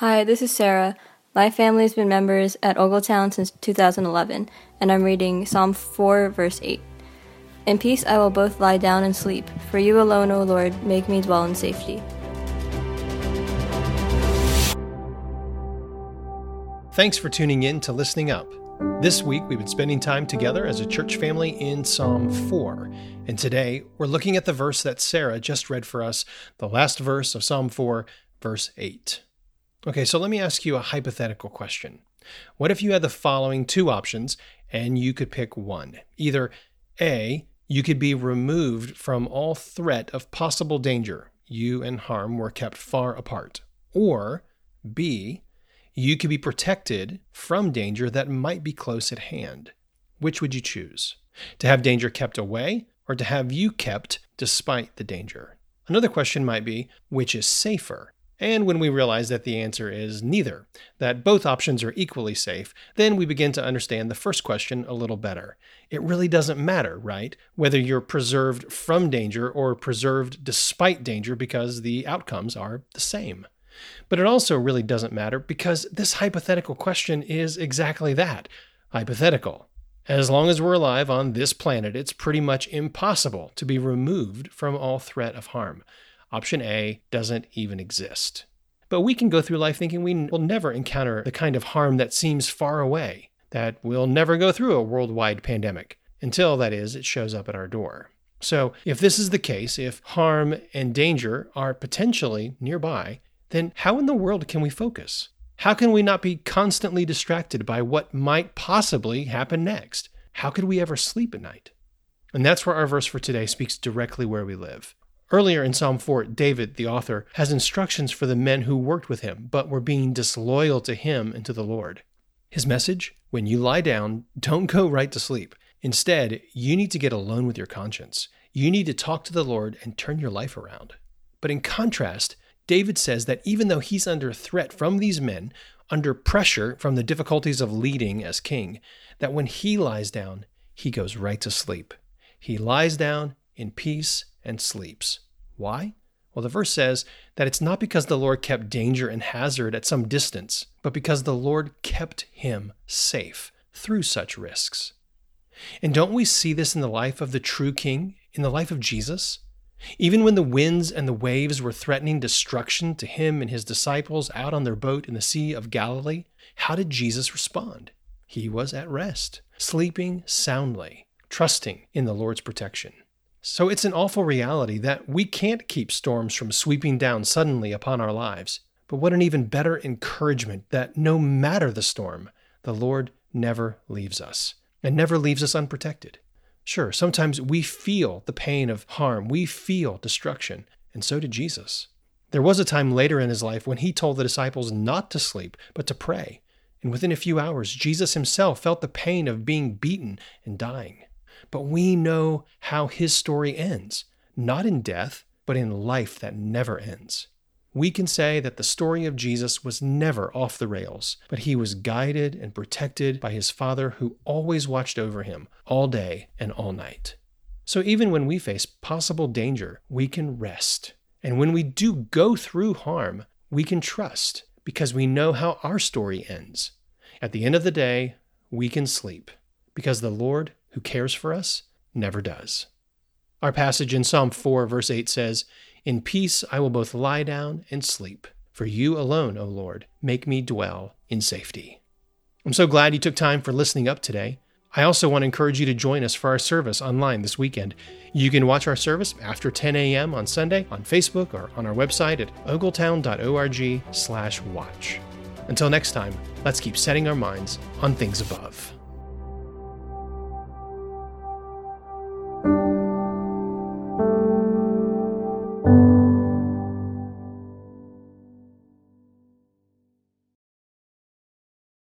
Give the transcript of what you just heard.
Hi, this is Sarah. My family has been members at Ogletown since 2011, and I'm reading Psalm 4, verse 8. In peace I will both lie down and sleep, for you alone, O Lord, make me dwell in safety. Thanks for tuning in to Listening Up. This week we've been spending time together as a church family in Psalm 4. And today we're looking at the verse that Sarah just read for us, the last verse of Psalm 4, verse 8. Okay, so let me ask you a hypothetical question. What if you had the following two options and you could pick one? Either A, you could be removed from all threat of possible danger, you and harm were kept far apart. Or B, you could be protected from danger that might be close at hand. Which would you choose? To have danger kept away or to have you kept despite the danger? Another question might be which is safer? And when we realize that the answer is neither, that both options are equally safe, then we begin to understand the first question a little better. It really doesn't matter, right? Whether you're preserved from danger or preserved despite danger because the outcomes are the same. But it also really doesn't matter because this hypothetical question is exactly that hypothetical. As long as we're alive on this planet, it's pretty much impossible to be removed from all threat of harm. Option A doesn't even exist. But we can go through life thinking we will never encounter the kind of harm that seems far away, that we'll never go through a worldwide pandemic, until, that is, it shows up at our door. So, if this is the case, if harm and danger are potentially nearby, then how in the world can we focus? How can we not be constantly distracted by what might possibly happen next? How could we ever sleep at night? And that's where our verse for today speaks directly where we live. Earlier in Psalm 4, David, the author, has instructions for the men who worked with him, but were being disloyal to him and to the Lord. His message when you lie down, don't go right to sleep. Instead, you need to get alone with your conscience. You need to talk to the Lord and turn your life around. But in contrast, David says that even though he's under threat from these men, under pressure from the difficulties of leading as king, that when he lies down, he goes right to sleep. He lies down in peace and sleeps. Why? Well, the verse says that it's not because the Lord kept danger and hazard at some distance, but because the Lord kept him safe through such risks. And don't we see this in the life of the true king, in the life of Jesus? Even when the winds and the waves were threatening destruction to him and his disciples out on their boat in the Sea of Galilee, how did Jesus respond? He was at rest, sleeping soundly, trusting in the Lord's protection. So it's an awful reality that we can't keep storms from sweeping down suddenly upon our lives. But what an even better encouragement that no matter the storm, the Lord never leaves us and never leaves us unprotected. Sure, sometimes we feel the pain of harm, we feel destruction, and so did Jesus. There was a time later in his life when he told the disciples not to sleep, but to pray. And within a few hours, Jesus himself felt the pain of being beaten and dying. But we know how his story ends, not in death, but in life that never ends. We can say that the story of Jesus was never off the rails, but he was guided and protected by his Father who always watched over him all day and all night. So even when we face possible danger, we can rest. And when we do go through harm, we can trust because we know how our story ends. At the end of the day, we can sleep because the Lord who cares for us never does. Our passage in Psalm 4, verse 8 says, In peace I will both lie down and sleep, for you alone, O Lord, make me dwell in safety. I'm so glad you took time for listening up today. I also want to encourage you to join us for our service online this weekend. You can watch our service after 10 a.m. on Sunday on Facebook or on our website at ogletown.org/watch. Until next time, let's keep setting our minds on things above.